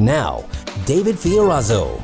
Now, David Fiorazo.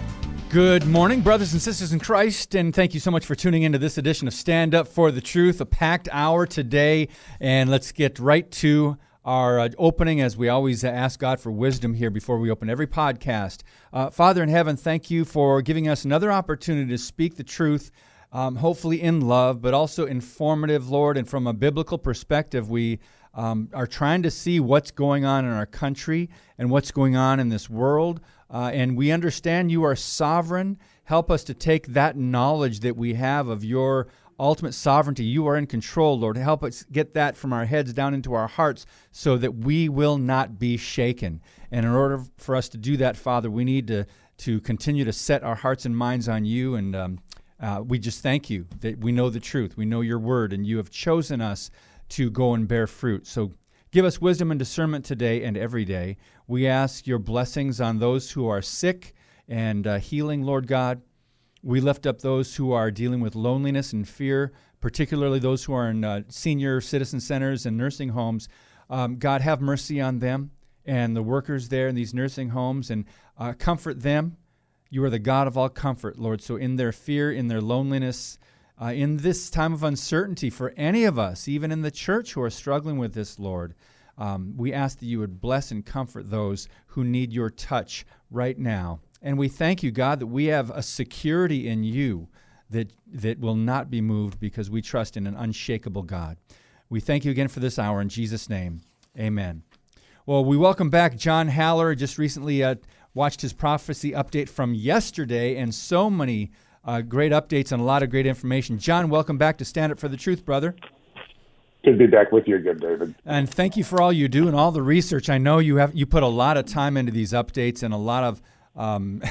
Good morning, brothers and sisters in Christ, and thank you so much for tuning into this edition of Stand Up for the Truth, a packed hour today. And let's get right to our uh, opening as we always ask God for wisdom here before we open every podcast. Uh, Father in heaven, thank you for giving us another opportunity to speak the truth, um, hopefully in love, but also informative, Lord. And from a biblical perspective, we um, are trying to see what's going on in our country and what's going on in this world. Uh, and we understand you are sovereign. Help us to take that knowledge that we have of your ultimate sovereignty. You are in control, Lord. Help us get that from our heads down into our hearts so that we will not be shaken. And in order for us to do that, Father, we need to, to continue to set our hearts and minds on you. And um, uh, we just thank you that we know the truth. We know your word, and you have chosen us to go and bear fruit. So Give us wisdom and discernment today and every day. We ask your blessings on those who are sick and uh, healing, Lord God. We lift up those who are dealing with loneliness and fear, particularly those who are in uh, senior citizen centers and nursing homes. Um, God, have mercy on them and the workers there in these nursing homes and uh, comfort them. You are the God of all comfort, Lord. So, in their fear, in their loneliness, uh, in this time of uncertainty for any of us, even in the church who are struggling with this, Lord. Um, we ask that you would bless and comfort those who need your touch right now. And we thank you, God, that we have a security in you that, that will not be moved because we trust in an unshakable God. We thank you again for this hour in Jesus' name. Amen. Well, we welcome back John Haller. Just recently uh, watched his prophecy update from yesterday, and so many uh, great updates and a lot of great information. John, welcome back to Stand Up for the Truth, brother. Good to be back with you again, David. And thank you for all you do and all the research. I know you have you put a lot of time into these updates and a lot of um,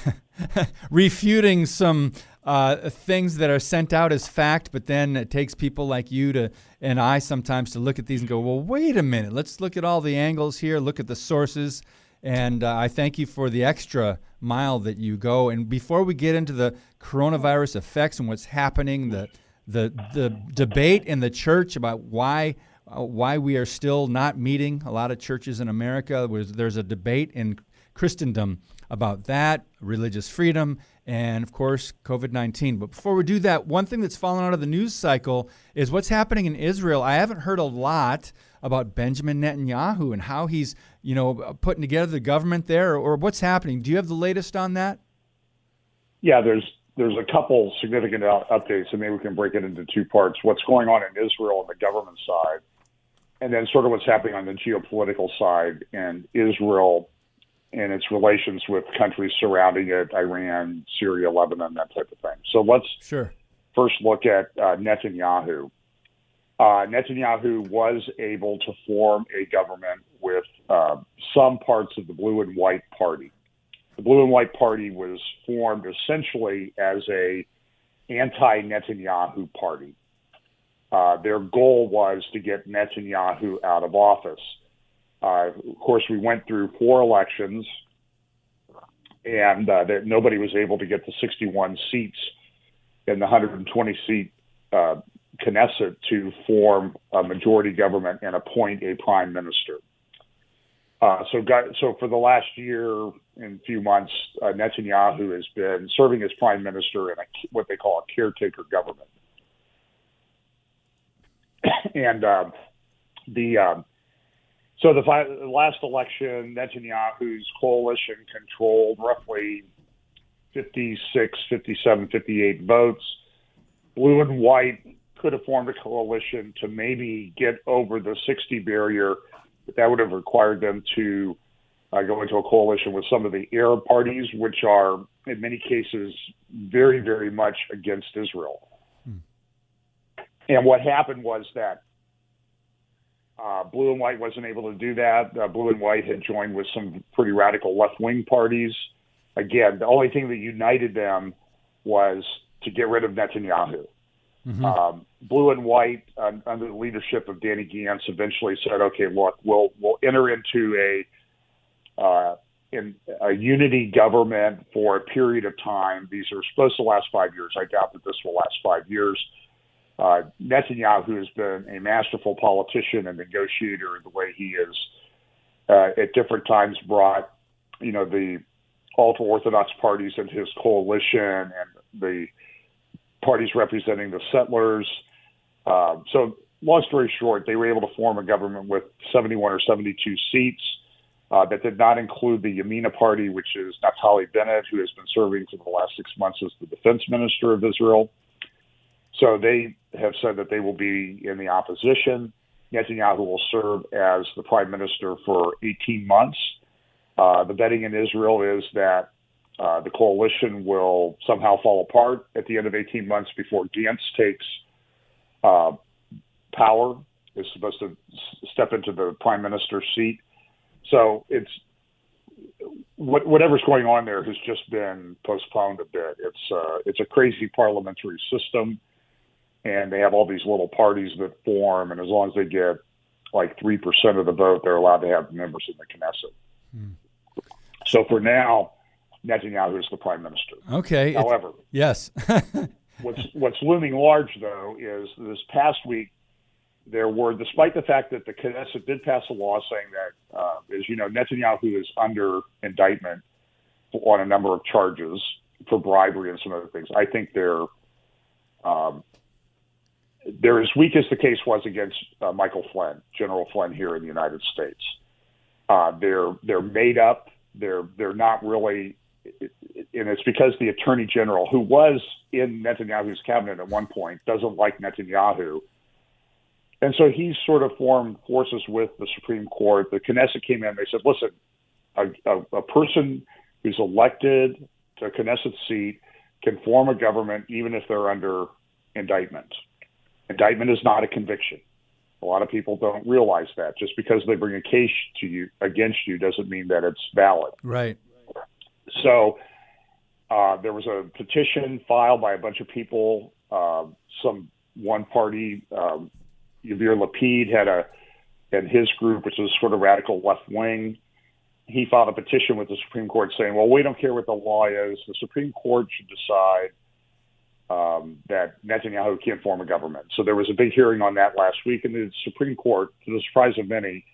refuting some uh, things that are sent out as fact, but then it takes people like you to and I sometimes to look at these and go, well, wait a minute, let's look at all the angles here, look at the sources, and uh, I thank you for the extra mile that you go. And before we get into the coronavirus effects and what's happening, the the the debate in the church about why uh, why we are still not meeting. A lot of churches in America, there's, there's a debate in Christendom about that, religious freedom, and of course, COVID 19. But before we do that, one thing that's fallen out of the news cycle is what's happening in Israel. I haven't heard a lot about Benjamin Netanyahu and how he's, you know, putting together the government there, or, or what's happening. Do you have the latest on that? Yeah, there's there's a couple significant updates, and maybe we can break it into two parts: what's going on in Israel on the government side, and then sort of what's happening on the geopolitical side and Israel and its relations with countries surrounding it, Iran, Syria, Lebanon, that type of thing. So let's sure. first look at uh, Netanyahu. Uh, Netanyahu was able to form a government with uh, some parts of the blue and white party. The blue and white party was formed essentially as a anti-Netanyahu party. Uh, their goal was to get Netanyahu out of office. Uh, of course, we went through four elections, and uh, that nobody was able to get the 61 seats in the 120 seat uh, Knesset to form a majority government and appoint a prime minister. Uh, so, got, so for the last year and few months, uh, Netanyahu has been serving as prime minister in a, what they call a caretaker government. and uh, the um, so the, the last election, Netanyahu's coalition controlled roughly 56, 57, 58 votes. Blue and white could have formed a coalition to maybe get over the 60 barrier, but that would have required them to uh, go into a coalition with some of the Arab parties, which are in many cases very, very much against Israel. Hmm. And what happened was that uh, Blue and White wasn't able to do that. Uh, Blue and White had joined with some pretty radical left wing parties again, the only thing that united them was to get rid of Netanyahu. Mm-hmm. Um, blue and white, uh, under the leadership of Benny Gantz, eventually said, "Okay, look, we'll we'll enter into a uh, in a unity government for a period of time. These are supposed to last five years. I doubt that this will last five years." Uh, Netanyahu has been a masterful politician and negotiator in the way he has, uh, at different times, brought you know the ultra orthodox parties into his coalition and the parties representing the settlers. Uh, so, long story short, they were able to form a government with 71 or 72 seats. Uh, that did not include the Yamina Party, which is Naftali Bennett, who has been serving for the last six months as the defense minister of Israel. So they have said that they will be in the opposition. Netanyahu will serve as the prime minister for 18 months. Uh, the betting in Israel is that uh, the coalition will somehow fall apart at the end of 18 months before Gantz takes uh, power, is supposed to s- step into the prime minister's seat. So it's what, whatever's going on there has just been postponed a bit. It's uh, it's a crazy parliamentary system, and they have all these little parties that form, and as long as they get like three percent of the vote, they're allowed to have members in the Knesset. Hmm. So for now, Netanyahu is the prime minister. Okay. However, yes. what's what's looming large though is this past week there were, despite the fact that the Knesset did pass a law saying that, uh, as you know, Netanyahu is under indictment on a number of charges for bribery and some other things. I think they're um, they're as weak as the case was against uh, Michael Flynn, General Flynn here in the United States. Uh, they're they're made up. They're they're not really and it's because the attorney general, who was in Netanyahu's cabinet at one point, doesn't like Netanyahu. And so he's sort of formed forces with the Supreme Court. The Knesset came in. And they said, listen, a, a, a person who's elected to a Knesset seat can form a government even if they're under indictment. Indictment is not a conviction. A lot of people don't realize that. Just because they bring a case to you against you doesn't mean that it's valid. Right. So uh, there was a petition filed by a bunch of people. Uh, some one party, um, Yair Lapid had a, and his group, which is sort of radical left wing, he filed a petition with the Supreme Court saying, well, we don't care what the law is. The Supreme Court should decide um, that Netanyahu can't form a government. So there was a big hearing on that last week, and the Supreme Court, to the surprise of many,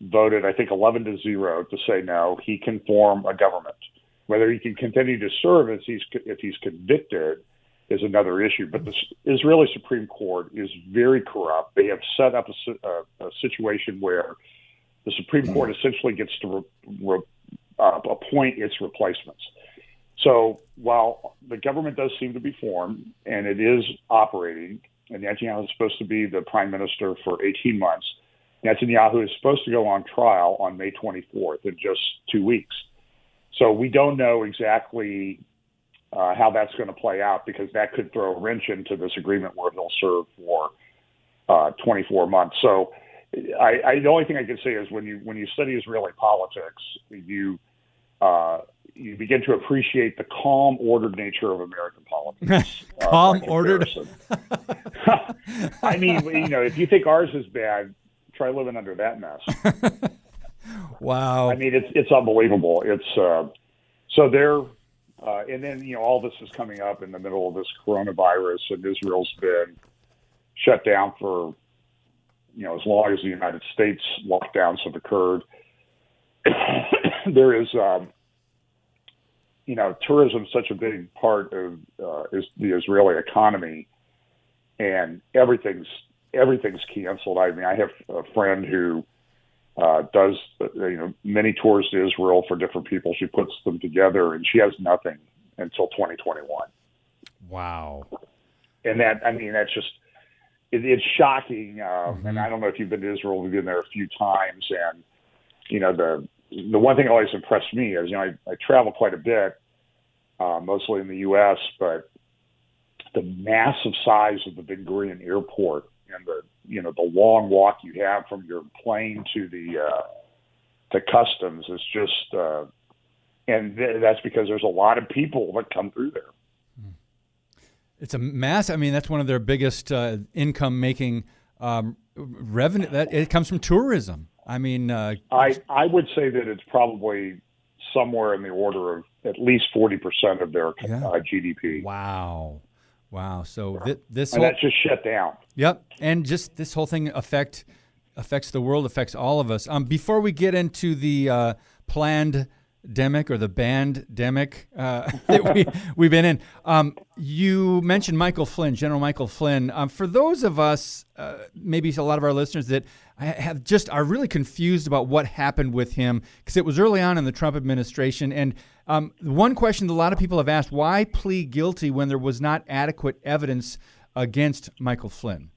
voted, I think, 11 to 0 to say no, he can form a government. Whether he can continue to serve if he's if he's convicted is another issue. But the Israeli Supreme Court is very corrupt. They have set up a, a, a situation where the Supreme Court essentially gets to re, re, uh, appoint its replacements. So while the government does seem to be formed and it is operating, and Netanyahu is supposed to be the prime minister for 18 months, Netanyahu is supposed to go on trial on May 24th in just two weeks. So we don't know exactly uh, how that's going to play out because that could throw a wrench into this agreement where he'll serve for uh, 24 months. So I, I, the only thing I can say is when you when you study Israeli politics, you uh, you begin to appreciate the calm, ordered nature of American politics. Uh, calm, ordered. I mean, you know, if you think ours is bad, try living under that mess. Wow. I mean, it's it's unbelievable. It's uh, so they're uh, and then you know all this is coming up in the middle of this coronavirus, and Israel's been shut down for you know as long as the United States lockdowns have occurred. there is, um, you know, tourism such a big part of uh, is the Israeli economy, and everything's everything's canceled. I mean, I have a friend who uh, does you know many tours to Israel for different people. She puts them together, and she has nothing until 2021. Wow! And that I mean that's just it, it's shocking. Um, mm-hmm. And I don't know if you've been to Israel. We've been there a few times, and you know the the one thing that always impressed me is you know I, I travel quite a bit, uh, mostly in the U.S., but the massive size of the Ben Gurion Airport and the you know the long walk you have from your plane to the uh, to customs is just uh, and th- that's because there's a lot of people that come through there. It's a mass. I mean, that's one of their biggest uh, income making um, revenue. That it comes from tourism. I mean, uh, I I would say that it's probably somewhere in the order of at least forty percent of their Yeah. uh, GDP, wow, wow. So thi- this and whole that's just shut down. Yep, and just this whole thing affect affects the world, affects all of us. Um, before we get into the uh, planned demic or the band demic uh, that we we've been in, um, you mentioned Michael Flynn, General Michael Flynn. Um, for those of us, uh, maybe a lot of our listeners that have just are really confused about what happened with him because it was early on in the Trump administration and. Um, one question that a lot of people have asked: Why plead guilty when there was not adequate evidence against Michael Flynn?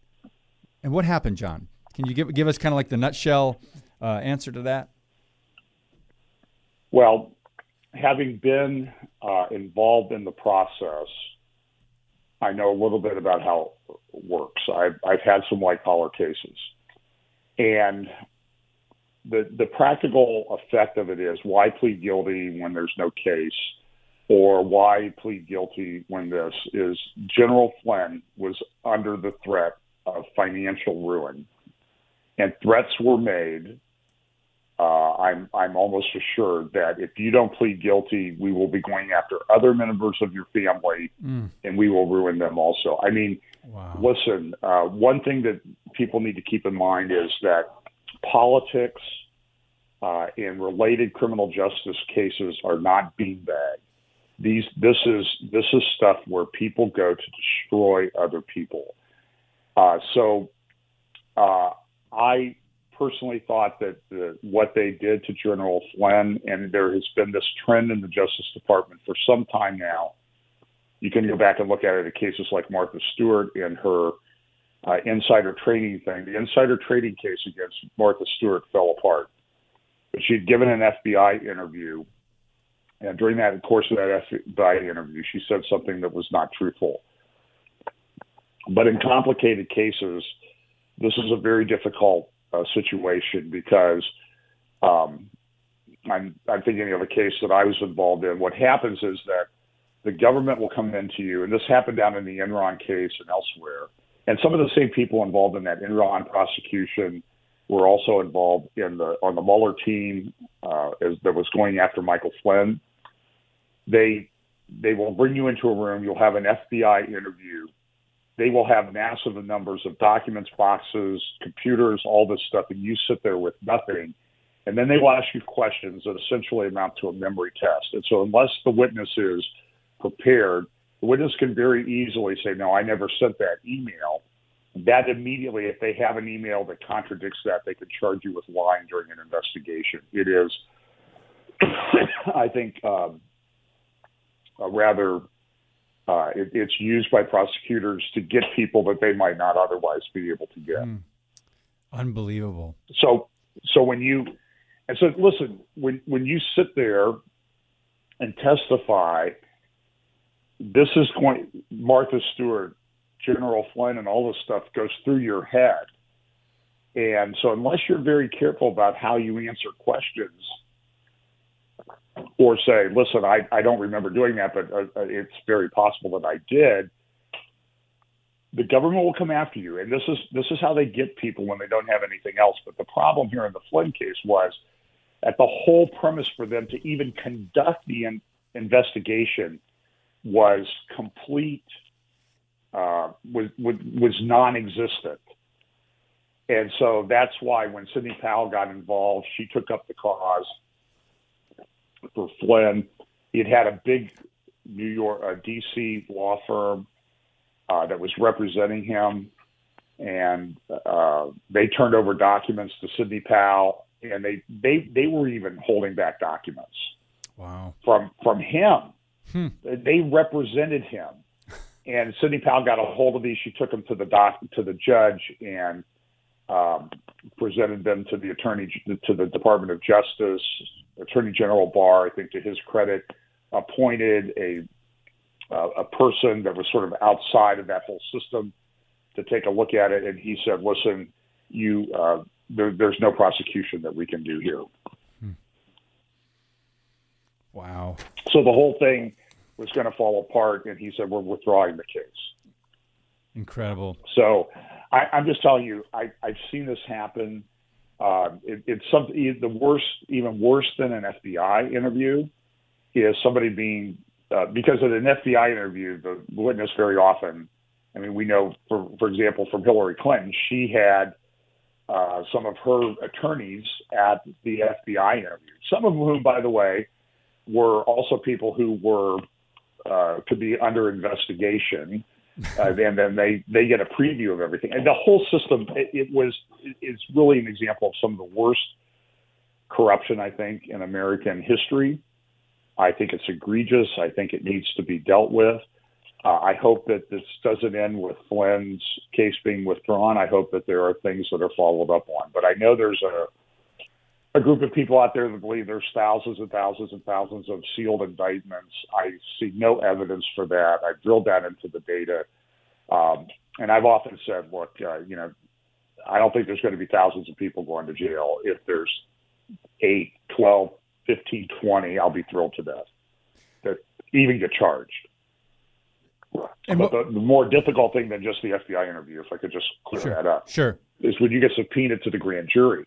And what happened, John? Can you give give us kind of like the nutshell uh, answer to that? Well, having been uh, involved in the process, I know a little bit about how it works. I've, I've had some white collar cases. And the, the practical effect of it is why plead guilty when there's no case, or why plead guilty when this is General Flynn was under the threat of financial ruin, and threats were made uh, I'm I'm almost assured that if you don't plead guilty, we will be going after other members of your family, Mm. and we will ruin them also. I mean, Wow. listen, uh, one thing that people need to keep in mind is that politics uh, and related criminal justice cases are not beanbag. These this is this is stuff where people go to destroy other people. Uh, so uh, I personally thought that the, what they did to General Flynn, and there has been this trend in the Justice Department for some time now. You can go back and look at it at cases like Martha Stewart and her uh, insider trading thing. The insider trading case against Martha Stewart fell apart. But she'd given an FBI interview, and during that course of that FBI interview, she said something that was not truthful. But in complicated cases, this is a very difficult uh, situation because um, I'm, I'm thinking of a case that I was involved in. What happens is that the government will come into you, and this happened down in the Enron case and elsewhere. And some of the same people involved in that Enron prosecution were also involved in the on the Mueller team uh, as, that was going after Michael Flynn. They they will bring you into a room. You'll have an FBI interview. They will have massive numbers of documents, boxes, computers, all this stuff, and you sit there with nothing. And then they will ask you questions that essentially amount to a memory test. And so, unless the witness is prepared, the witness can very easily say, No, I never sent that email. That immediately, if they have an email that contradicts that, they can charge you with lying during an investigation. It is, I think, um, a rather uh, it, it's used by prosecutors to get people that they might not otherwise be able to get. Mm. Unbelievable. So, so when you and so listen, when when you sit there and testify, this is going Martha Stewart, General Flynn, and all this stuff goes through your head. And so, unless you're very careful about how you answer questions, or say, listen, I, I don't remember doing that, but uh, it's very possible that I did. The government will come after you, and this is this is how they get people when they don't have anything else. But the problem here in the Flynn case was that the whole premise for them to even conduct the in- investigation was complete uh, was, was was non-existent. And so that's why when Sidney Powell got involved, she took up the cause for Flynn. He had had a big New York, uh, D.C. law firm uh, that was representing him, and uh, they turned over documents to Sidney Powell, and they they they were even holding back documents Wow. from from him. Hmm. They represented him, and Sidney Powell got a hold of these. She took them to the doc to the judge and um, presented them to the attorney to the Department of Justice. Attorney General Barr, I think, to his credit, appointed a uh, a person that was sort of outside of that whole system to take a look at it, and he said, "Listen, you." Uh, there, there's no prosecution that we can do here. Wow. So the whole thing was going to fall apart, and he said, "We're withdrawing the case." Incredible. So I, I'm just telling you, I, I've seen this happen. Uh, it, it's something the worst, even worse than an FBI interview, is somebody being uh, because at an FBI interview, the witness very often. I mean, we know, for for example, from Hillary Clinton, she had uh, some of her attorneys at the FBI interview. Some of whom, by the way, were also people who were uh, to be under investigation. Uh, and then they, they get a preview of everything. And the whole system, it, it was, it's really an example of some of the worst corruption, I think, in American history. I think it's egregious. I think it needs to be dealt with. Uh, I hope that this doesn't end with Flynn's case being withdrawn. I hope that there are things that are followed up on. But I know there's a a group of people out there that believe there's thousands and thousands and thousands of sealed indictments. I see no evidence for that. I've drilled that into the data. Um, and I've often said, look, uh, you know, I don't think there's going to be thousands of people going to jail. If there's 8, 12, 15, 20, I'll be thrilled to death that even get charged. And but the, the, more difficult thing than just the FBI interview, if I could just clear sure, that up, sure, is when you get subpoenaed to the grand jury.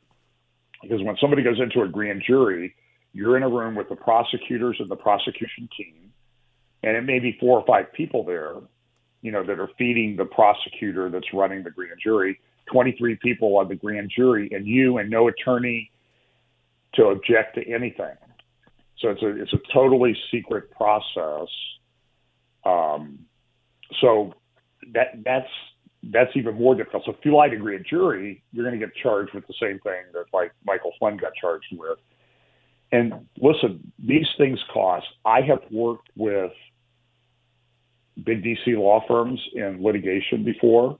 Because when somebody goes into a grand jury, you're in a room with the prosecutors and the prosecution team, and it may be four or five people there, you know, that are feeding the prosecutor that's running the grand jury. 23 people on the grand jury, and you and no attorney to object to anything. So it's a it's a totally secret process. Um, so that that's that's even more difficult. So if you lie to a jury, you're going to get charged with the same thing that like Michael Flynn got charged with. And listen, these things cost. I have worked with big DC law firms in litigation before,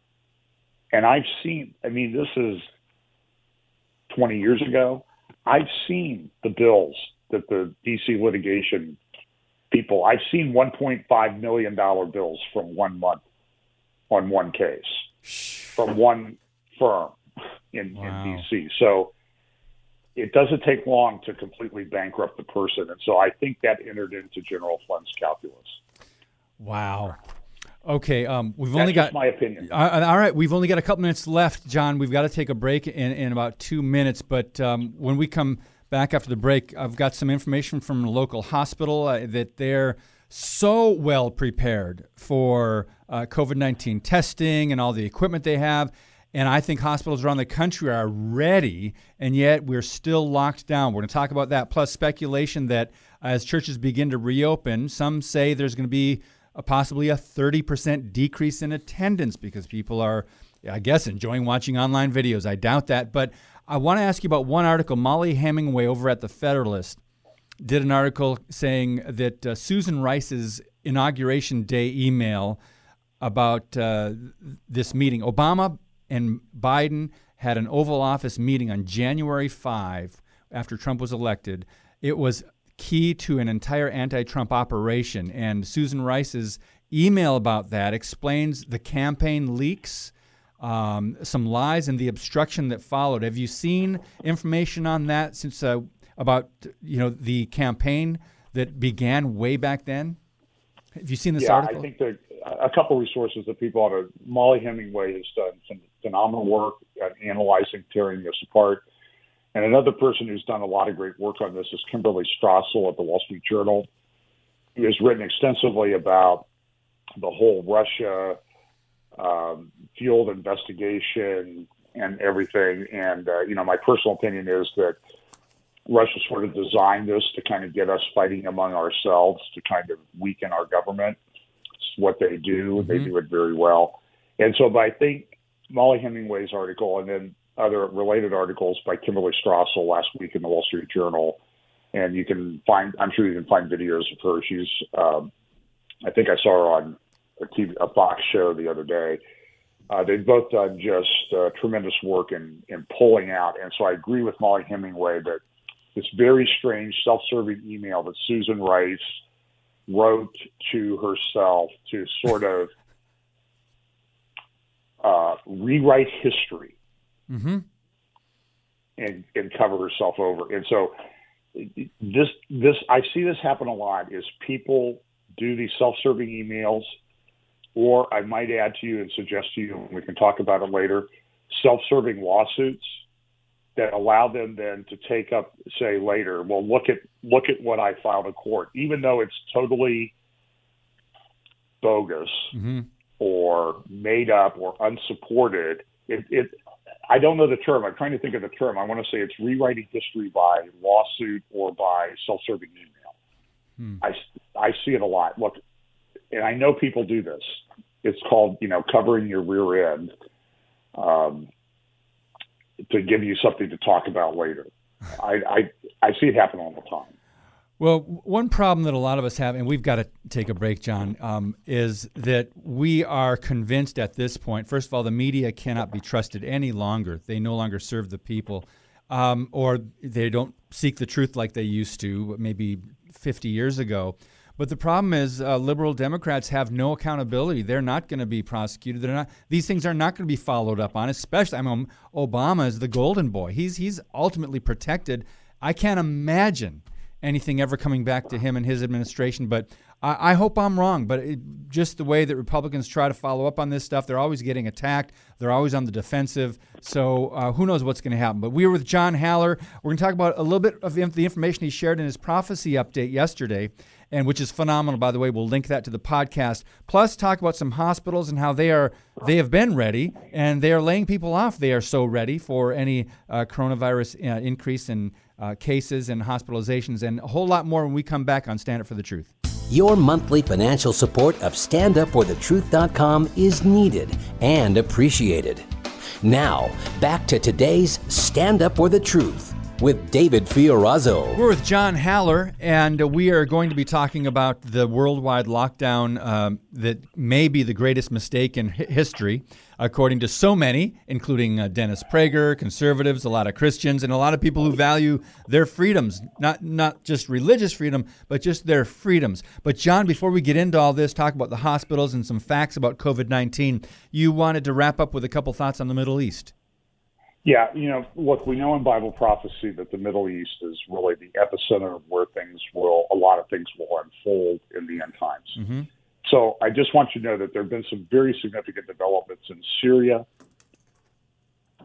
and I've seen. I mean, this is 20 years ago. I've seen the bills that the DC litigation people. I've seen 1.5 million dollar bills from one month on one case from one firm in, wow. in DC. So it doesn't take long to completely bankrupt the person. And so I think that entered into General Flynn's calculus. Wow. Okay, um, we've That's only got my opinion. Uh, all right, we've only got a couple minutes left, John. We've got to take a break in, in about two minutes. But um, when we come back after the break, I've got some information from a local hospital uh, that they're so well prepared for uh, COVID 19 testing and all the equipment they have. And I think hospitals around the country are ready, and yet we're still locked down. We're going to talk about that, plus speculation that as churches begin to reopen, some say there's going to be a, possibly a 30% decrease in attendance because people are, I guess, enjoying watching online videos. I doubt that. But I want to ask you about one article. Mollie Hemingway over at The Federalist did an article saying that uh, Susan Rice's inauguration day email about uh, this meeting. Obama and Biden had an Oval Office meeting on January 5 after Trump was elected. It was key to an entire anti Trump operation. And Susan Rice's email about that explains the campaign leaks. Um, some lies and the obstruction that followed. Have you seen information on that since uh, about you know the campaign that began way back then? Have you seen this yeah, article? I think that a couple of resources that people ought to. Mollie Hemingway has done some phenomenal work at analyzing, tearing this apart. And another person who's done a lot of great work on this is Kimberly Strassel at the Wall Street Journal, who has written extensively about the whole Russia um, fueled investigation and everything. And, uh, you know, my personal opinion is that Russia sort of designed this to kind of get us fighting among ourselves to kind of weaken our government. It's what they do. Mm-hmm. They do it very well. And so, but I think Mollie Hemingway's article and then other related articles by Kimberly Strassel last week in the Wall Street Journal, and you can find, I'm sure you can find videos of her. She's, um, I think I saw her on a, TV, a Fox show the other day. Uh, they've both done just uh, tremendous work in, in pulling out. And so I agree with Mollie Hemingway that this very strange self-serving email that Susan Rice wrote to herself to sort of uh, rewrite history mm-hmm. and, and cover herself over. And so this this I see this happen a lot. Is people do these self-serving emails, or I might add to you and suggest to you, and we can talk about it later, self-serving lawsuits that allow them then to take up, say later, well, look at look at what I filed in court, even though it's totally bogus mm-hmm. or made up or unsupported. It, it, I don't know the term. I'm trying to think of the term. I want to say it's rewriting history by lawsuit or by self-serving email. Hmm. I, I see it a lot. Look, and I know people do this. It's called, you know, covering your rear end um, to give you something to talk about later. I, I, I see it happen all the time. Well, one problem that a lot of us have, and we've got to take a break, John, um, is that we are convinced at this point, first of all, the media cannot be trusted any longer. They no longer serve the people, um, or they don't seek the truth like they used to maybe 50 years ago. But the problem is, uh, liberal Democrats have no accountability. They're not going to be prosecuted. They're not. These things are not going to be followed up on. Especially, I mean, Obama is the golden boy. He's he's ultimately protected. I can't imagine anything ever coming back to him and his administration. But I, I hope I'm wrong. But it, just the way that Republicans try to follow up on this stuff, they're always getting attacked. They're always on the defensive. So uh, who knows what's going to happen? But we are with John Haller. We're going to talk about a little bit of the information he shared in his prophecy update yesterday and which is phenomenal by the way we'll link that to the podcast plus talk about some hospitals and how they are they have been ready and they are laying people off they are so ready for any uh, coronavirus uh, increase in uh, cases and hospitalizations, and a whole lot more when we come back on Stand Up for the Truth. Your monthly financial support of StandUpForTheTruth.com is needed and appreciated. Now, back to today's Stand Up for the Truth with David Fiorazo. We're with John Haller, and we are going to be talking about the worldwide lockdown um, that may be the greatest mistake in history according to so many, including uh, Dennis Prager, conservatives, a lot of Christians, and a lot of people who value their freedoms, not not just religious freedom, but just their freedoms. But John, before we get into all this, talk about the hospitals and some facts about COVID nineteen. You wanted to wrap up with a couple thoughts on the Middle East. Yeah, you know, look, we know in Bible prophecy that the Middle East is really the epicenter of where things will, a lot of things will unfold in the end times. Mm-hmm. So I just want you to know that there have been some very significant developments in Syria,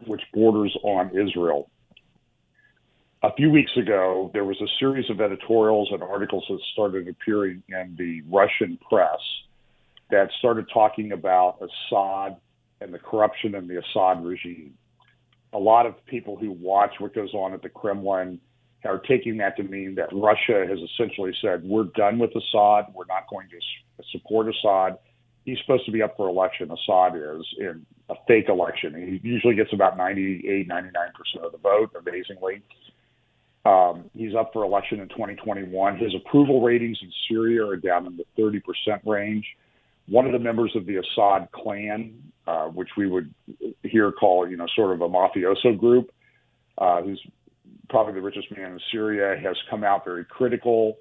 which borders on Israel. A few weeks ago, there was a series of editorials and articles that started appearing in the Russian press that started talking about Assad and the corruption in the Assad regime. A lot of people who watch what goes on at the Kremlin are taking that to mean that Russia has essentially said, we're done with Assad. We're not going to support Assad. He's supposed to be up for election. Assad is in a fake election. He usually gets about 98, 99% of the vote, amazingly. Um, he's up for election in 2021. His approval ratings in Syria are down in the 30% range. One of the members of the Assad clan, uh, which we would here call, you know, sort of a mafioso group, uh, who's probably the richest man in Syria, has come out very critical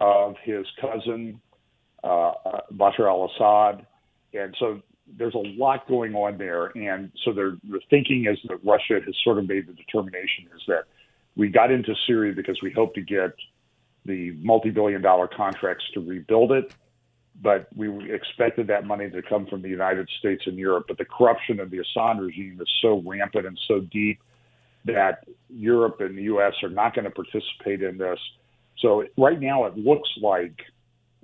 of his cousin, uh, Bashar al Assad. And so there's a lot going on there. And so they're the thinking is that Russia has sort of made the determination is that we got into Syria because we hope to get the multi billion dollar contracts to rebuild it. But we expected that money to come from the United States and Europe. But the corruption of the Assad regime is so rampant and so deep that Europe and the U.S. are not going to participate in this. So right now, it looks like,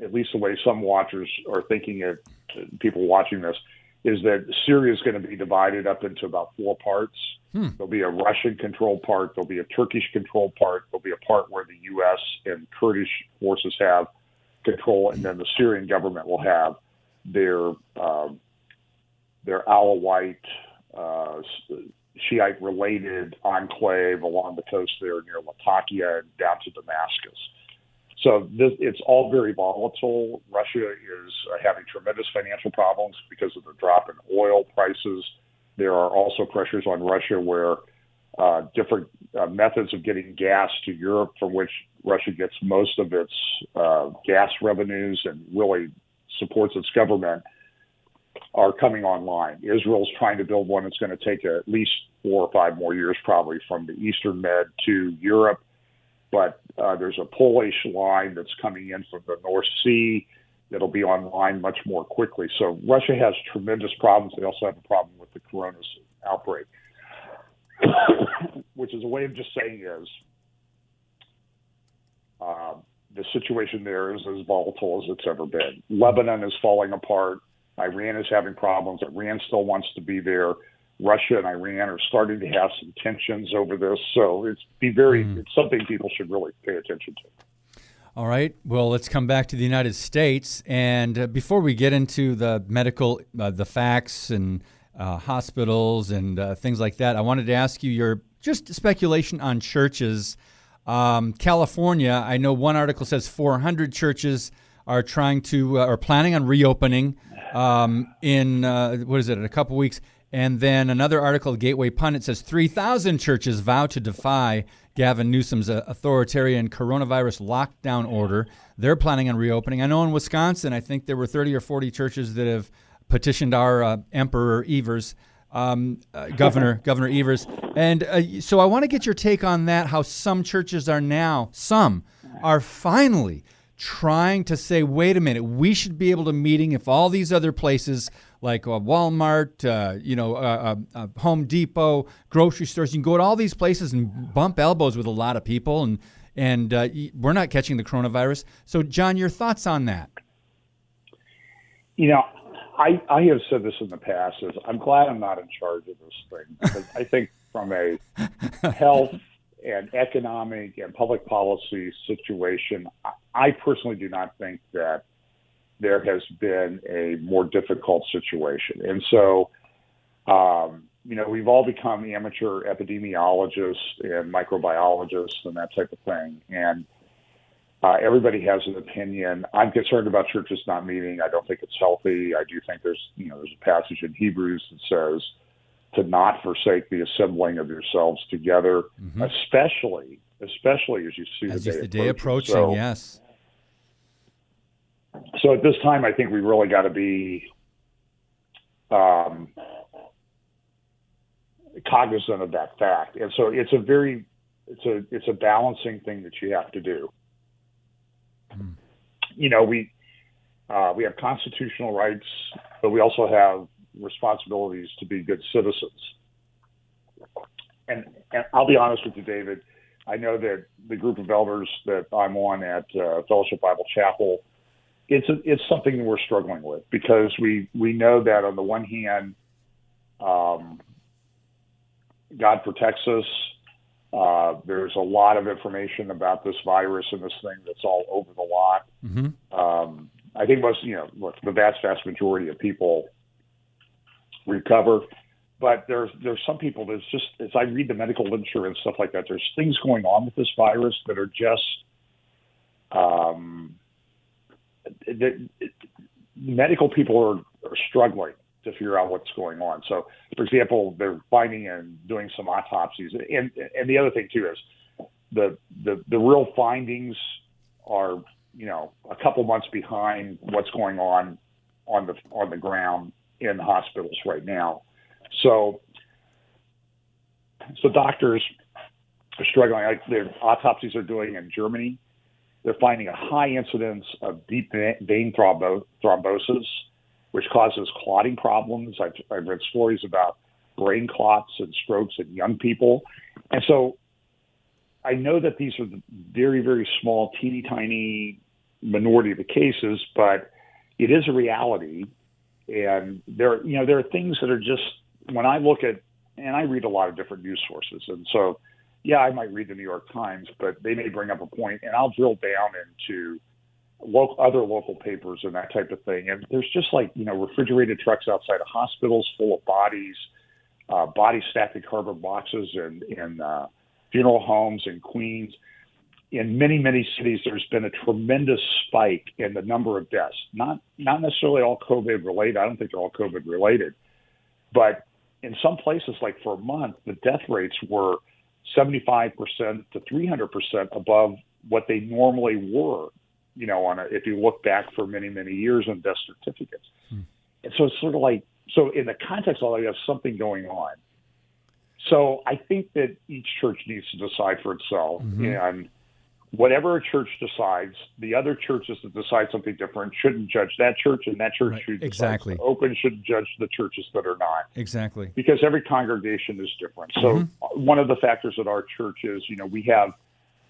at least the way some watchers are thinking it, people watching this, is that Syria is going to be divided up into about four parts. Hmm. There'll be a Russian controlled part, there'll be a Turkish controlled part, there'll be a part where the U.S. and Kurdish forces have control, and then the Syrian government will have their um, their Alawite uh, Shiite related enclave along the coast there near Latakia and down to Damascus. So this, it's all very volatile. Russia is uh, having tremendous financial problems because of the drop in oil prices. There are also pressures on Russia where uh, different uh, methods of getting gas to Europe, from which Russia gets most of its uh, gas revenues and really supports its government, are coming online. Israel's trying to build one that's going to take at least four or five more years, probably from the Eastern Med to Europe. but uh, there's a Polish line that's coming in from the North Sea that'll be online much more quickly. So Russia has tremendous problems. They also have a problem with the coronavirus outbreak, which is a way of just saying is uh, the situation there is as volatile as it's ever been. Lebanon is falling apart. Iran is having problems. Iran still wants to be there. Russia and Iran are starting to have some tensions over this. So it's be very mm. it's something people should really pay attention to. All right. Well, let's come back to the United States. And uh, before we get into the medical, uh, the facts and uh, hospitals and uh, things like that, I wanted to ask you your just speculation on churches. Um, California, I know one article says 400 churches are trying to uh, are planning on reopening um, in uh, what is it in a couple weeks. And then another article, Gateway Pundit, says 3,000 churches vow to defy Gavin Newsom's uh, authoritarian coronavirus lockdown order. They're planning on reopening. I know in Wisconsin, I think there were 30 or 40 churches that have petitioned our uh, Emperor Evers, um, uh, Governor Governor Evers. And uh, so I want to get your take on that. How some churches are now, some are finally trying to say, wait a minute, we should be able to meeting if all these other places like uh, Walmart, uh, you know, uh, uh, uh, Home Depot, grocery stores, you can go to all these places and bump elbows with a lot of people, and and uh, we're not catching the coronavirus. So, John, your thoughts on that? You know, I I have said this in the past. Is I'm glad I'm not in charge of this thing because I think from a health and economic and public policy situation, I personally do not think that there has been a more difficult situation. And so, um, you know, we've all become amateur epidemiologists and microbiologists and that type of thing. And uh, everybody has an opinion. I'm concerned about churches not meeting. I don't think it's healthy. I do think there's, you know, there's a passage in Hebrews that says, to not forsake the assembling of yourselves together, mm-hmm. especially especially as you see as the day, the day approaching. So, yes. So at this time, I think we really got to be um, cognizant of that fact, and so it's a very it's a it's a balancing thing that you have to do. Mm. You know, we uh, we have constitutional rights, but we also have responsibilities to be good citizens. And, and I'll be honest with you, David. I know that the group of elders that I'm on at uh, Fellowship Bible Chapel, it's a, it's something we're struggling with because we we know that on the one hand, um, God protects us. Uh, there's a lot of information about this virus and this thing that's all over the lot. Mm-hmm. Um, I think most, you know, look, the vast, vast majority of people recover. But there's there's some people that's just as I read the medical literature and stuff like that, there's things going on with this virus that are just um, that medical people are, are struggling to figure out what's going on. So, for example, they're finding and doing some autopsies, and and the other thing too is the the the real findings are you know a couple months behind what's going on on the on the ground in hospitals right now. So, so doctors are struggling. Like their autopsies are doing in Germany. They're finding a high incidence of deep vein thrombo- thrombosis, which causes clotting problems. I've, I've read stories about brain clots and strokes in young people. And so I know that these are the very, very small, teeny tiny minority of the cases, but it is a reality and there, you know, there are things that are just when I look at, and I read a lot of different news sources, and so yeah, I might read the New York Times, but they may bring up a point, and I'll drill down into local, other local papers and that type of thing. And there's just like you know refrigerated trucks outside of hospitals full of bodies, uh, bodies stacked in cardboard boxes, and in uh, funeral homes in Queens. In many many cities there's been a tremendous spike in the number of deaths. Not not necessarily all covid related. I don't think they're all covid related. But in some places like for a month the death rates were 75% to 300% above what they normally were you know on a, if you look back for many many years on death certificates hmm. and so it's sort of like so in the context of all that you have something going on so i think that each church needs to decide for itself mm-hmm. and whatever a church decides, the other churches that decide something different shouldn't judge that church, and that church Right, decides exactly. open shouldn't judge the churches that are not, Exactly. because every congregation is different. So Mm-hmm. one of the factors at our church is, you know, we have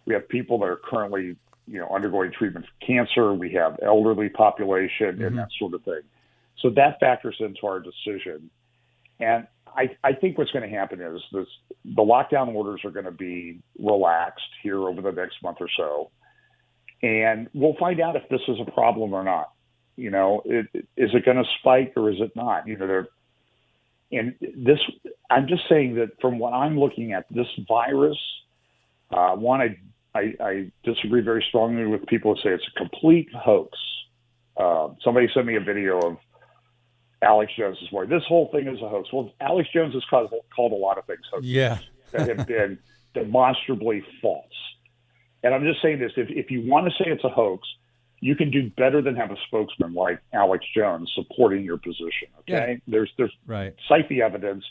we have people that are currently, you know, undergoing treatment for cancer. We have elderly population Mm-hmm. and that sort of thing. So that factors into our decision. And I, I think what's going to happen is this, the lockdown orders are going to be relaxed here over the next month or so. And we'll find out if this is a problem or not. You know, it, is it going to spike or is it not? You know, there, and this, I'm just saying that from what I'm looking at, this virus, uh, one, I, I, I disagree very strongly with people who say it's a complete hoax. Uh, somebody sent me a video of Alex Jones's wife. This whole thing is a hoax. Well, Alex Jones has called, called a lot of things hoaxes Yeah. that have been demonstrably false. And I'm just saying this: if, if you want to say it's a hoax, you can do better than have a spokesman like Alex Jones supporting your position. Okay, there's there's Right. cite the evidence,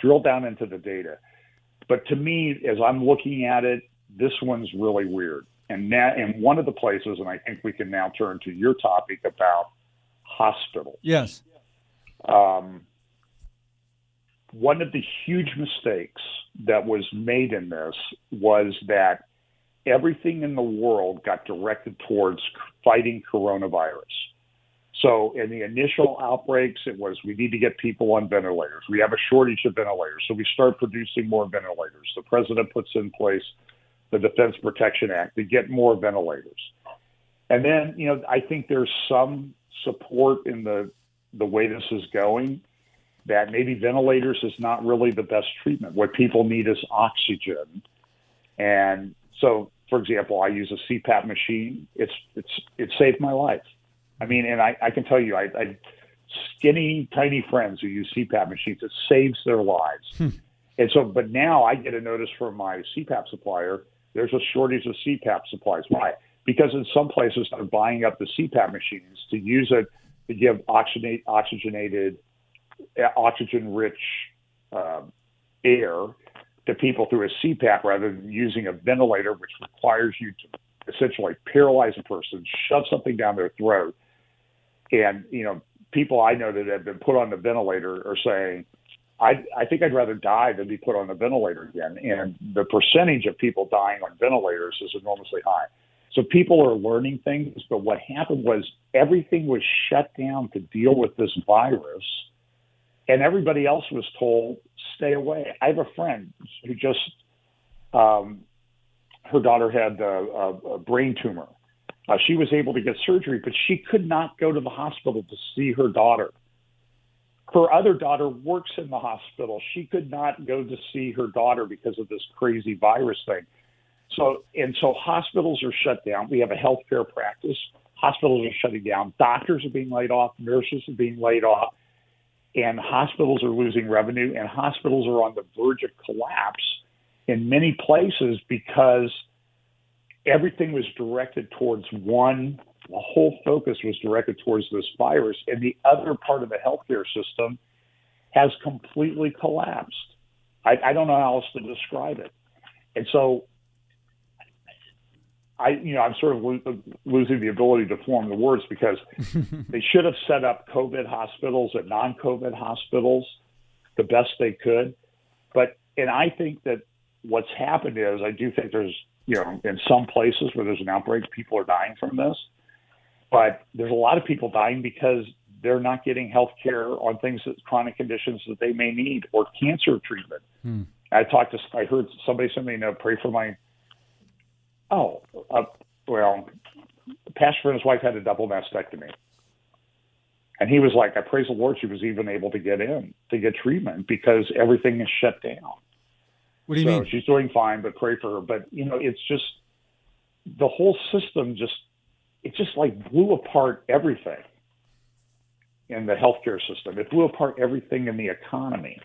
drill down into the data. But to me, as I'm looking at it, this one's really weird. And now, and one of the places, and I think we can now turn to your topic about hospitals. Yes. Um, one of the huge mistakes that was made in this was that everything in the world got directed towards fighting coronavirus. So in the initial outbreaks, it was we need to get people on ventilators. We have a shortage of ventilators, so we start producing more ventilators. The president puts in place the Defense Production Act to get more ventilators. And then, you know, I think there's some support in the the way this is going that maybe ventilators is not really the best treatment. What people need is oxygen. And so, for example, I use a CPAP machine. It's it's it saved my life. I mean, and I, I can tell you, I, I skinny, tiny friends who use CPAP machines. It saves their lives. Hmm. And so, but now I get a notice from my CPAP supplier. There's a shortage of CPAP supplies. Why? Because in some places they're buying up the CPAP machines to use it to give oxygenate, oxygenated, uh, oxygen-rich uh, air to people through a CPAP rather than using a ventilator, which requires you to essentially paralyze a person, shove something down their throat. And, you know, people I know that have been put on the ventilator are saying, I, I think I'd rather die than be put on the ventilator again. And the percentage of people dying on ventilators is enormously high. So people are learning things, but what happened was everything was shut down to deal with this virus, and everybody else was told stay away. I have a friend who just um, her daughter had a, a, a brain tumor. Uh, she was able to get surgery, but she could not go to the hospital to see her daughter. Her other daughter works in the hospital. She could not go to see her daughter because of this crazy virus thing. So, and so hospitals are shut down. We have a healthcare practice. Hospitals are shutting down. Doctors are being laid off. Nurses are being laid off. And hospitals are losing revenue. And hospitals are on the verge of collapse in many places because everything was directed towards one, the whole focus was directed towards this virus. And the other part of the healthcare system has completely collapsed. I, I don't know how else to describe it. And so I, you know, I'm sort of lo- losing the ability to form the words because they should have set up COVID hospitals and non-COVID hospitals the best they could. But and I think that what's happened is I do think there's you know in some places where there's an outbreak, people are dying from this, but there's a lot of people dying because they're not getting health care on things that chronic conditions that they may need or cancer treatment. Hmm. I talked to I heard somebody send me a note, pray for my Oh, uh, well, pastor and his wife had a double mastectomy. And he was like, I praise the Lord she was even able to get in to get treatment because everything is shut down. What do you so mean? she's doing fine, but pray for her. But, you know, it's just the whole system just, it just like blew apart everything in the healthcare system. It blew apart everything in the economy.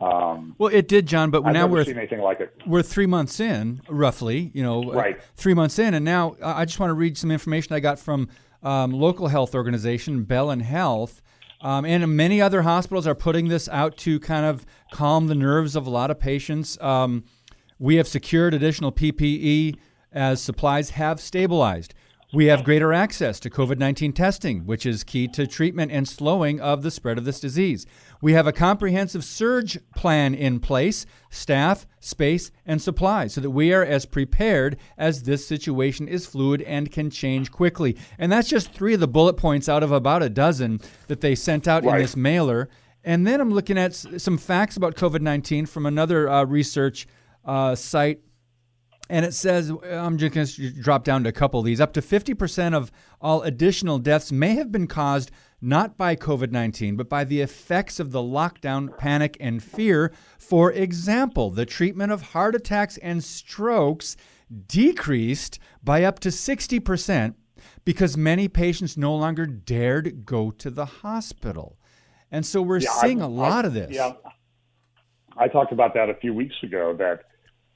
Um, Well, it did, John. But I've now we're like it. we're three months in, roughly. You know, uh, Right. Three months in, and now uh, I just want to read some information I got from um, local health organization Bellin Health. Um, and many other hospitals are putting this out to kind of calm the nerves of a lot of patients. Um, we have secured additional PPE as supplies have stabilized. We have greater access to COVID 19 testing, which is key to treatment and slowing of the spread of this disease. We have a comprehensive surge plan in place, staff, space, and supplies, so that we are as prepared as this situation is fluid and can change quickly. And that's just three of the bullet points out of about a dozen that they sent out Right. in this mailer. And then I'm looking at some facts about COVID 19 from another uh, research uh, site and it says, I'm just going to drop down to a couple of these. Up to 50% of all additional deaths may have been caused not by COVID 19, but by the effects of the lockdown, panic, and fear. For example, the treatment of heart attacks and strokes decreased by up to 60% because many patients no longer dared go to the hospital. And so we're Yeah, seeing I- a lot I- of this. Yeah, I talked about that a few weeks ago. That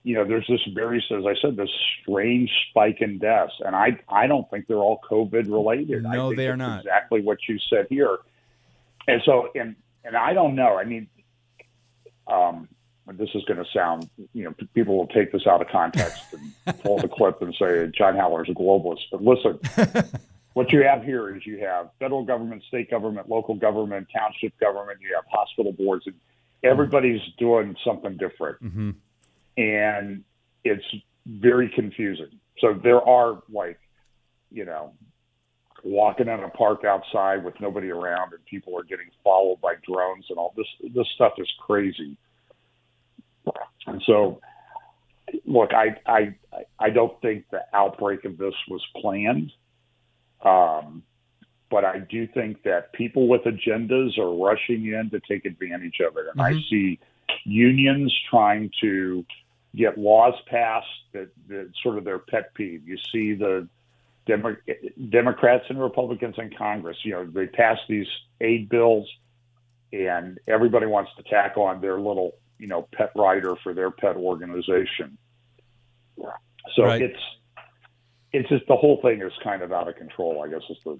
you know, there's this very, as I said, this strange spike in deaths, and I I don't think they're all COVID related. I No, they are not. Exactly what you said here, and so and and I don't know. I mean, um, this is going to sound, you know, people will take this out of context and pull the clip and say John Haller's a globalist. But listen, what you have here is you have federal government, state government, local government, township government. You have hospital boards, and everybody's doing something different, hmm and it's very confusing. So there are like, you know, walking in a park outside with nobody around, and people are getting followed by drones, and all this. This stuff is crazy. And so, look, I I I don't think the outbreak of this was planned. Um, but I do think that people with agendas are rushing in to take advantage of it. And I Mhm. see unions trying to get laws passed that, that sort of their pet peeve. You see the Demo- Democrats and Republicans in Congress, you know, they pass these aid bills and everybody wants to tack on their little, you know, pet rider for their pet organization. So Right. it's it's just the whole thing is kind of out of control, I guess is the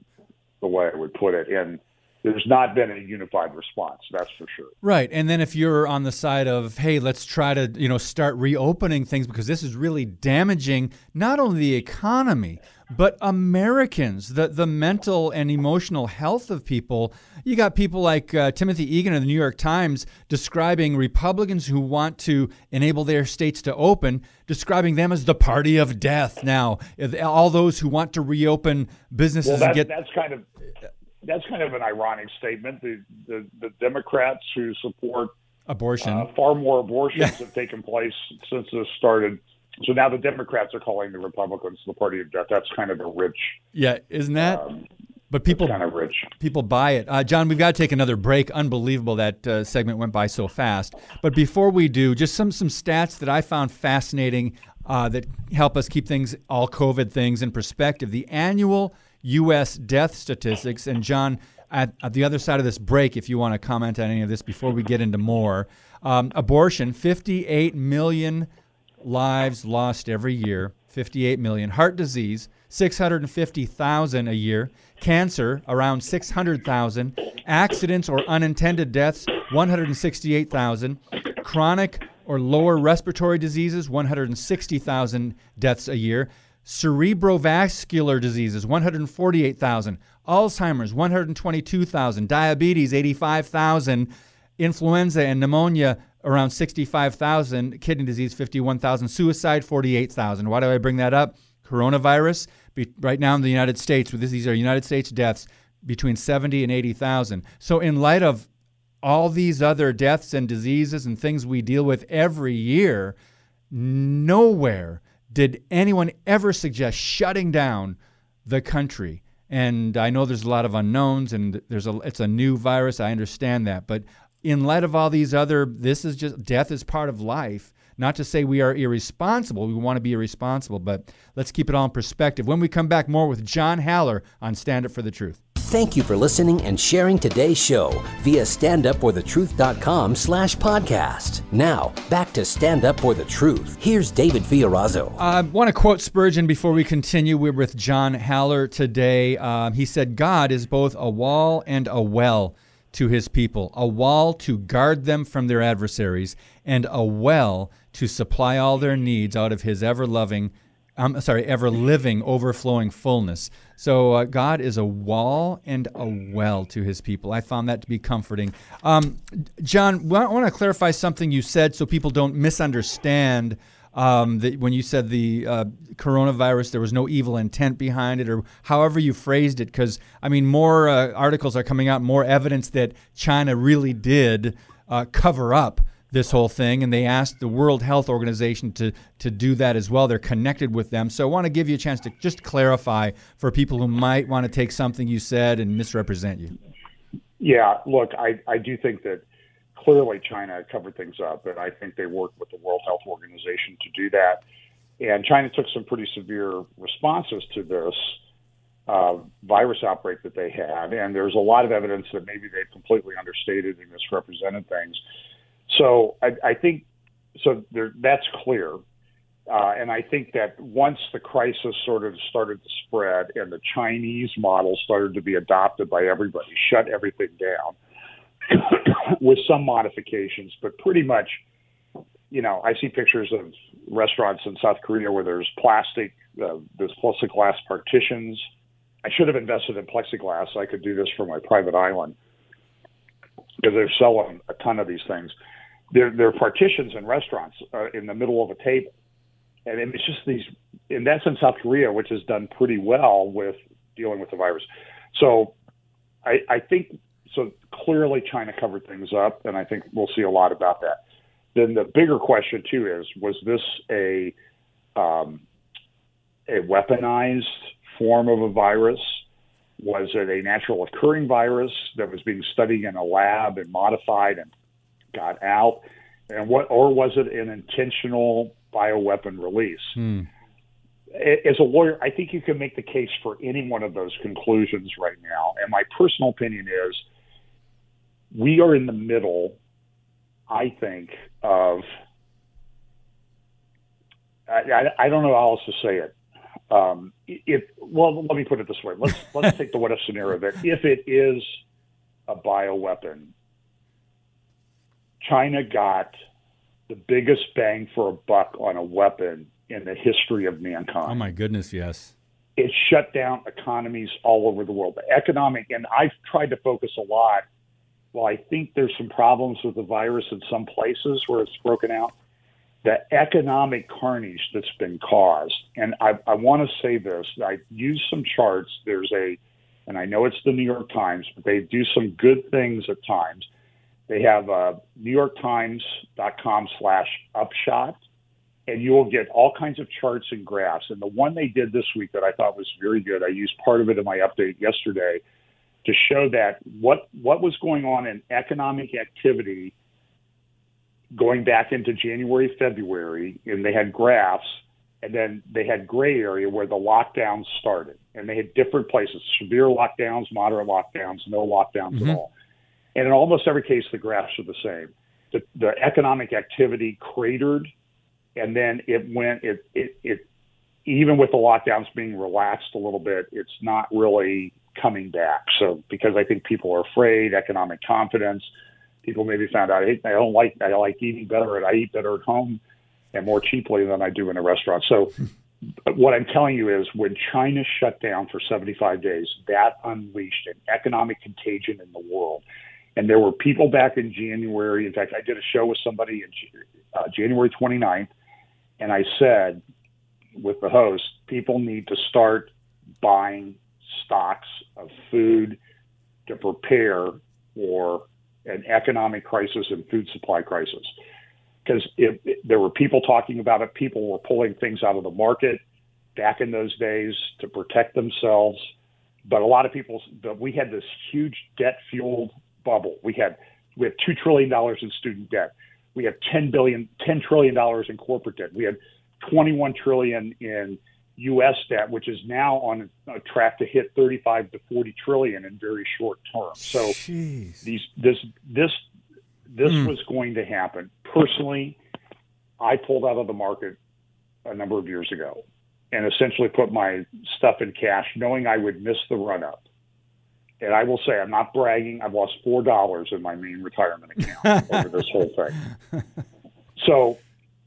the way I would put it. And there's not been a unified response, that's for sure. Right. And then if you're on the side of, hey, let's try to, you know, start reopening things because this is really damaging not only the economy, but Americans, the, the mental and emotional health of people. You got people like uh, Timothy Egan of the New York Times describing Republicans who want to enable their states to open, describing them as the party of death now. All those who want to reopen businesses Well, and get. that's kind of that's kind of an ironic statement. The the, the Democrats who support Abortion. uh, far more abortions have taken place since this started. So now the Democrats are calling the Republicans the party of death. That's kind of a rich, yeah, isn't that? um, but people kind of rich. people buy it. Uh, John, we've got to take another break. Unbelievable that uh, segment went by so fast. But before we do, just some some stats that I found fascinating uh, that help us keep things all COVID things in perspective. The annual U.S. death statistics, and John. At, at the other side of this break, if you want to comment on any of this before we get into more, um, abortion, 58 million lives lost every year, 58 million. Heart disease, 650,000 a year. Cancer, around 600,000. Accidents or unintended deaths, 168,000. Chronic or lower respiratory diseases, 160,000 deaths a year. Cerebrovascular diseases, 148,000. Alzheimer's, 122,000. Diabetes, 85,000 influenza and pneumonia around 65,000, kidney disease 51,000, suicide 48,000. Why do I bring that up? Coronavirus, right now in the United States, these are United States deaths between 70 and 80,000. So in light of all these other deaths and diseases and things we deal with every year, nowhere did anyone ever suggest shutting down the country. And I know there's a lot of unknowns and there's a it's a new virus, I understand that, but in light of all these other this is just death is part of life. Not to say we are irresponsible, we want to be irresponsible, but let's keep it all in perspective. When we come back more with John Haller on Stand Up for the Truth. Thank you for listening and sharing today's show via standupforthetruth.com slash podcast. Now, back to Stand Up for the Truth. Here's David Fiorazo. I want to quote Spurgeon before we continue. We're with John Haller today. Um, he said, God is both a wall and a well to his people, a wall to guard them from their adversaries, and a well to supply all their needs out of his ever loving I'm sorry, ever living, overflowing fullness. So uh, God is a wall and a well to his people. I found that to be comforting. Um, John, I want to clarify something you said so people don't misunderstand. Um, that when you said the uh, coronavirus, there was no evil intent behind it, or however you phrased it, because I mean, more uh, articles are coming out, more evidence that China really did uh, cover up this whole thing, and they asked the World Health Organization to to do that as well. They're connected with them, so I want to give you a chance to just clarify for people who might want to take something you said and misrepresent you. Yeah, look, I I do think that clearly China covered things up, and I think they worked with the World Health Organization to do that. And China took some pretty severe responses to this uh, virus outbreak that they had, and there's a lot of evidence that maybe they've completely understated and misrepresented things. So I, I think so. There, that's clear. Uh, and I think that once the crisis sort of started to spread and the Chinese model started to be adopted by everybody, shut everything down with some modifications, but pretty much, you know, I see pictures of restaurants in South Korea where there's plastic, uh, there's plexiglass partitions. I should have invested in plexiglass. I could do this for my private island because they're selling a ton of these things there, there are partitions in restaurants uh, in the middle of a table. And it's just these, and that's in South Korea, which has done pretty well with dealing with the virus. So I, I think, so clearly China covered things up, and I think we'll see a lot about that. Then the bigger question, too, is was this a, um, a weaponized form of a virus? Was it a natural occurring virus that was being studied in a lab and modified and got out, and what or was it an intentional bioweapon release? Hmm. As a lawyer, I think you can make the case for any one of those conclusions right now. And my personal opinion is we are in the middle, I think, of I, I, don't know how else to say it. Um, if well, let me put it this way. Let's let's take the what if scenario that if it is a bioweapon, China got the biggest bang for a buck on a weapon in the history of mankind. Oh my goodness, yes. It shut down economies all over the world. The economic, and I've tried to focus a lot. Well, I think there's some problems with the virus in some places where it's broken out. The economic carnage that's been caused, and I, I want to say this. I use some charts. There's a, and I know it's the New York Times, but they do some good things at times they have uh, NewYorkTimes.com slash upshot, and you will get all kinds of charts and graphs. And the one they did this week that I thought was very good, I used part of it in my update yesterday to show that what what was going on in economic activity going back into January, February, and they had graphs, and then they had gray area where the lockdowns started, and they had different places: severe lockdowns, moderate lockdowns, no lockdowns mm-hmm. at all. And in almost every case, the graphs are the same. The, the economic activity cratered, and then it went, it, it, it, even with the lockdowns being relaxed a little bit, it's not really coming back. So, because I think people are afraid, economic confidence, people maybe found out, hey, I don't like, I like eating better, and I eat better at home and more cheaply than I do in a restaurant. So, what I'm telling you is when China shut down for 75 days, that unleashed an economic contagion in the world. And there were people back in January. In fact, I did a show with somebody in uh, January 29th, and I said with the host, people need to start buying stocks of food to prepare for an economic crisis and food supply crisis. Because there were people talking about it, people were pulling things out of the market back in those days to protect themselves. But a lot of people, but we had this huge debt fueled bubble. We had we had two trillion dollars in student debt. We have 10 billion, 10 trillion dollars in corporate debt. We had 21 trillion in U.S. debt, which is now on a track to hit 35 to 40 trillion in very short term. So Jeez. these this this this mm. was going to happen. Personally, I pulled out of the market a number of years ago and essentially put my stuff in cash, knowing I would miss the run up and I will say I'm not bragging. I've lost four dollars in my main retirement account over this whole thing. So,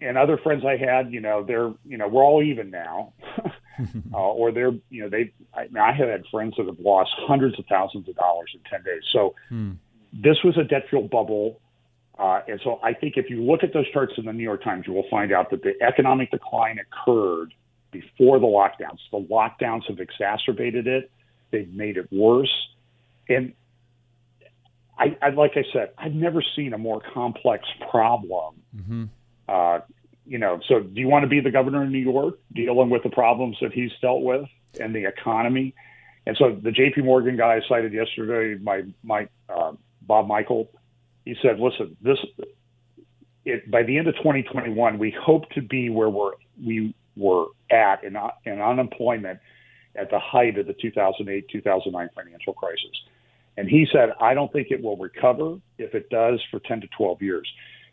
and other friends I had, you know, they're, you know, we're all even now. uh, or they're you know they. I, I have had friends that have lost hundreds of thousands of dollars in ten days. So hmm. this was a debt fueled bubble. Uh, and so I think if you look at those charts in the New York Times, you will find out that the economic decline occurred before the lockdowns. The lockdowns have exacerbated it. They've made it worse. And I, I like I said, I've never seen a more complex problem. Mm-hmm. Uh, you know, so do you want to be the governor of New York dealing with the problems that he's dealt with and the economy? And so the J.P. Morgan guy I cited yesterday, my my uh, Bob Michael, he said, listen, this it, by the end of 2021, we hope to be where we're we were at in, in unemployment at the height of the 2008 2009 financial crisis. And he said, I don't think it will recover if it does for 10 to 12 years.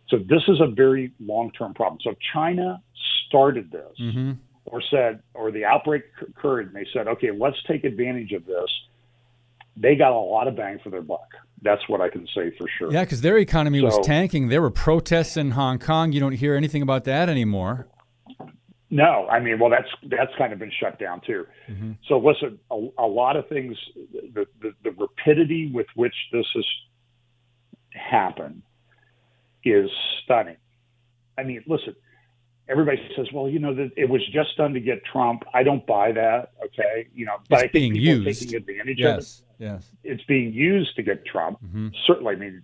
So this is a very long term problem. So China started this mm-hmm. or said, or the outbreak occurred and they said, okay, let's take advantage of this. They got a lot of bang for their buck. That's what I can say for sure. Yeah, because their economy so, was tanking. There were protests in Hong Kong. You don't hear anything about that anymore. No, I mean, well, that's that's kind of been shut down too. Mm-hmm. So listen, a, a, lot of things, the, the, the rapidity with which this has happened is stunning. I mean, listen, everybody says, well, you know, that it was just done to get Trump. I don't buy that. Okay, you know, but it's I think being people used. taking advantage yes. of it. Yes, it's being used to get Trump. Mm-hmm. Certainly, I mean,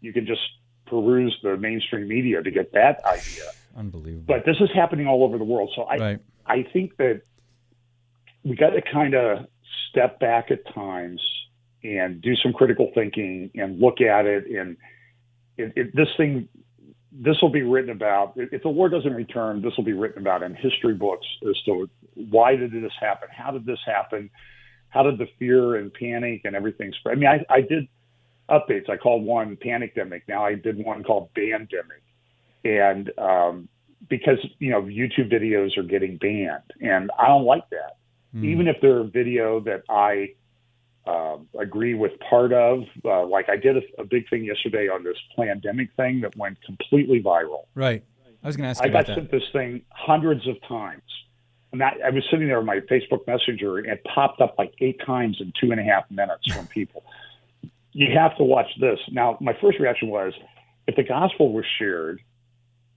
you can just peruse the mainstream media to get that idea. Unbelievable. But this is happening all over the world. So I right. I think that we got to kind of step back at times and do some critical thinking and look at it. And it, it, this thing, this will be written about. If the war doesn't return, this will be written about in history books as to why did this happen? How did this happen? How did the fear and panic and everything spread? I mean, I, I did updates. I called one panic demic. Now I did one called bandemic and um, because you know YouTube videos are getting banned, and I don't like that. Mm. Even if they're a video that I uh, agree with part of, uh, like I did a, a, big thing yesterday on this Plandemic thing that went completely viral. Right. I was going to ask. I got sent this thing hundreds of times. And that, I was sitting there on my Facebook Messenger, and it popped up like eight times in two and a half minutes from people. you have to watch this. Now, my first reaction was, if the gospel was shared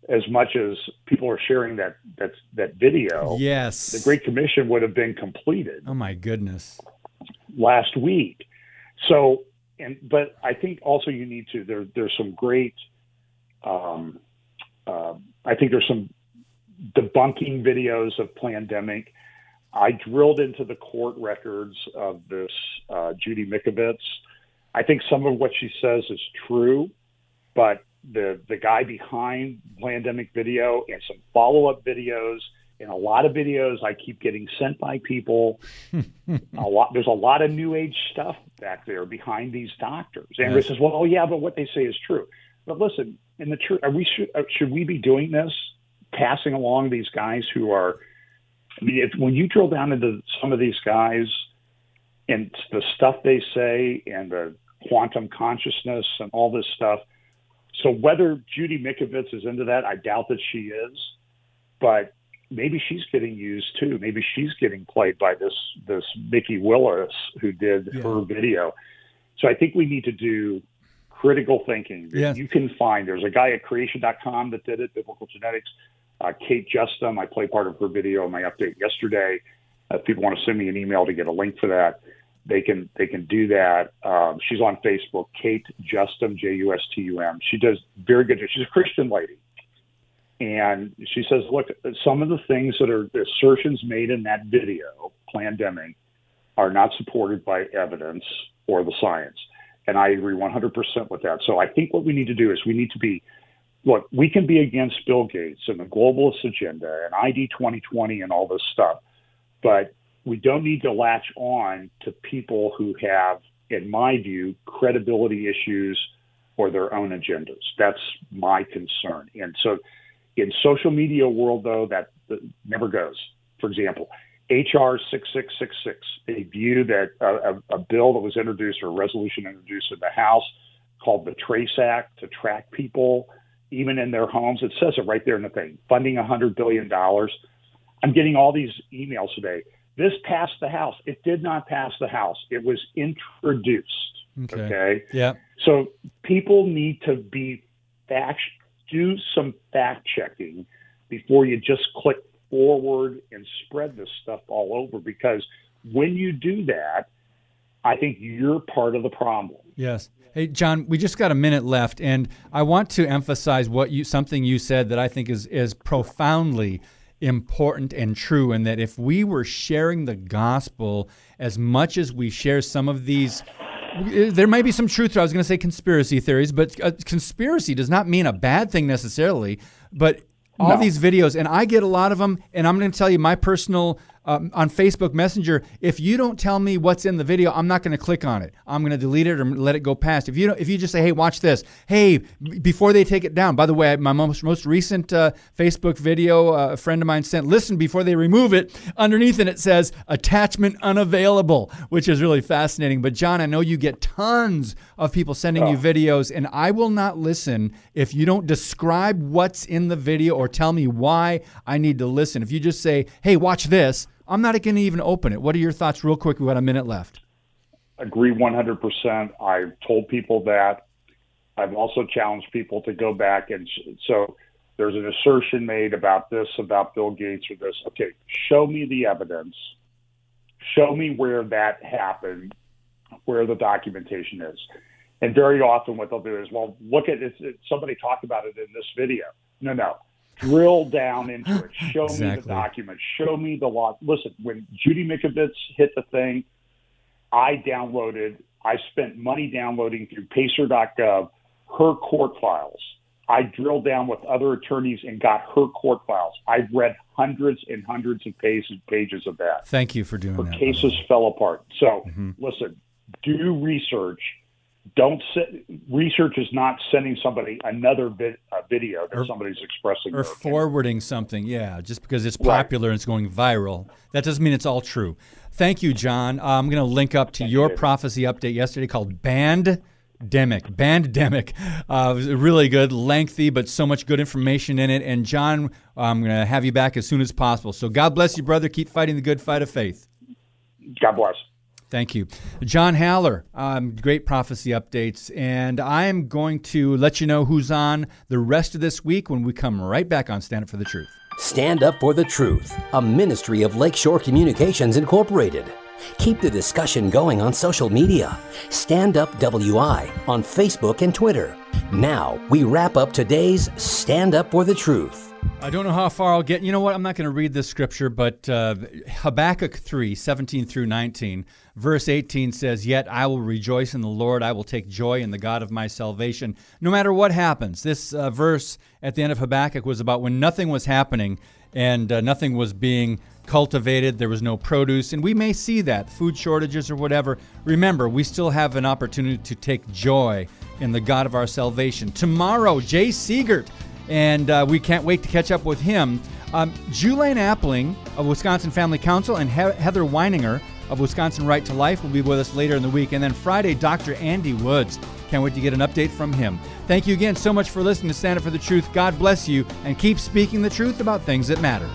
as much as people are sharing that that that video. Yes, the Great Commission would have been completed. Oh my goodness! Last week, so and but I think also you need to there. There's some great. Um, uh, I think there's some debunking videos of Plandemic. I drilled into the court records of this uh, Judy Mikovits. I think some of what she says is true, but the the guy behind Plandemic Video and some follow up videos and a lot of videos I keep getting sent by people. a lot there's a lot of new age stuff back there behind these doctors. And yes. says, "Well, oh yeah, but what they say is true." But listen, in the truth, are we should uh, should we be doing this, passing along these guys who are? I mean, if, when you drill down into some of these guys and the stuff they say and the quantum consciousness and all this stuff so whether Judy Mikovits is into that, I doubt that she is, but maybe she's getting used too. Maybe she's getting played by this this Mikki Willis who did yeah. her video. So I think we need to do critical thinking. Yes. You can find there's a guy at creation.com that did it, biblical genetics. Uh, Kate Justum, I play part of her video in my update yesterday. Uh, if people want to send me an email to get a link for that they can they can do that. Um, she's on Facebook, Kate Justum, J U S T U M. She does very good. She's a Christian lady, and she says, look, some of the things that are the assertions made in that video, Plandemic, are not supported by evidence or the science. And I agree 100% with that. So I think what we need to do is we need to be look, we can be against Bill Gates and the globalist agenda and ID 2020 and all this stuff, but we don't need to latch on to people who have, in my view, credibility issues or their own agendas. That's my concern. And so, in social media world, though, that, never goes. For example, HR 6666, a view that a, a, bill that was introduced or a resolution introduced in the House called the Trace Act to track people even in their homes. It says it right there in the thing, funding $100 billion I'm getting all these emails today. This passed the House. It did not pass the House. It was introduced. Okay. okay? Yeah. So people need to be fact, do some fact checking before you just click forward and spread this stuff all over because when you do that, I think you're part of the problem. Yes. Hey John, we just got a minute left and I want to emphasize what you something you said that I think is is profoundly important and true and that if we were sharing the gospel as much as we share some of these eh, there may be some truth to I was going to say conspiracy theories, but uh, conspiracy does not mean a bad thing necessarily. But all no. these videos, and I get a lot of them. And I'm going to tell you my personal um, on Facebook Messenger. If you don't tell me what's in the video, I'm not going to click on it. I'm going to delete it or let it go past. If you don't, if you just say, "Hey, watch this," hey, before they take it down. By the way, my most most recent uh, Facebook video, uh, a friend of mine sent. Listen before they remove it. Underneath it, it says "attachment unavailable," which is really fascinating. But John, I know you get tons of people sending oh. you videos, and I will not listen if you don't describe what's in the video or tell me why I need to listen. If you just say, "Hey, watch this." I'm not going to even open it. What are your thoughts, real quick? We've got a minute left. Agree 100%. I've told people that. I've also challenged people to go back and so there's an assertion made about this, about Bill Gates or this. Okay, show me the evidence. Show me where that happened, where the documentation is. And very often, what they'll do is, well, look at it. Somebody talked about it in this video. No, no drill down into it. Show exactly. me the document. Show me the law. Listen, when Judy Mikovits hit the thing, I downloaded. I spent money downloading through Pacer.gov her court files. I drilled down with other attorneys and got her court files. I've read hundreds and hundreds of pages pages of that. Thank you for doing her that. Cases fell apart. So mm-hmm. listen, do research don't sit, research is not sending somebody another bit, video that or, somebody's expressing or forwarding something yeah just because it's popular right. and it's going viral that doesn't mean it's all true thank you john uh, i'm going to link up to your prophecy update yesterday called band Demic, Bandemic. Uh, really good, lengthy, but so much good information in it. And John, I'm going to have you back as soon as possible. So God bless you, brother. Keep fighting the good fight of faith. God bless. Thank you. John Haller, um, great prophecy updates. And I am going to let you know who's on the rest of this week when we come right back on Stand Up for the Truth. Stand Up for the Truth, a ministry of Lakeshore Communications Incorporated. Keep the discussion going on social media. Stand Up WI on Facebook and Twitter. Now, we wrap up today's Stand Up for the Truth. I don't know how far I'll get. You know what? I'm not going to read this scripture, but uh, Habakkuk 3 17 through 19, verse 18 says, Yet I will rejoice in the Lord. I will take joy in the God of my salvation, no matter what happens. This uh, verse at the end of Habakkuk was about when nothing was happening and uh, nothing was being cultivated, there was no produce, and we may see that food shortages or whatever. Remember, we still have an opportunity to take joy in the God of our salvation. Tomorrow, Jay Seegert and uh, we can't wait to catch up with him. Um, Appling of Wisconsin Family Council and he- Heather Weininger of Wisconsin Right to Life will be with us later in the week. And then Friday, Dr. Andy Woods. Can't wait to get an update from him. Thank you again so much for listening to Stand Up for the Truth. God bless you and keep speaking the truth about things that matter.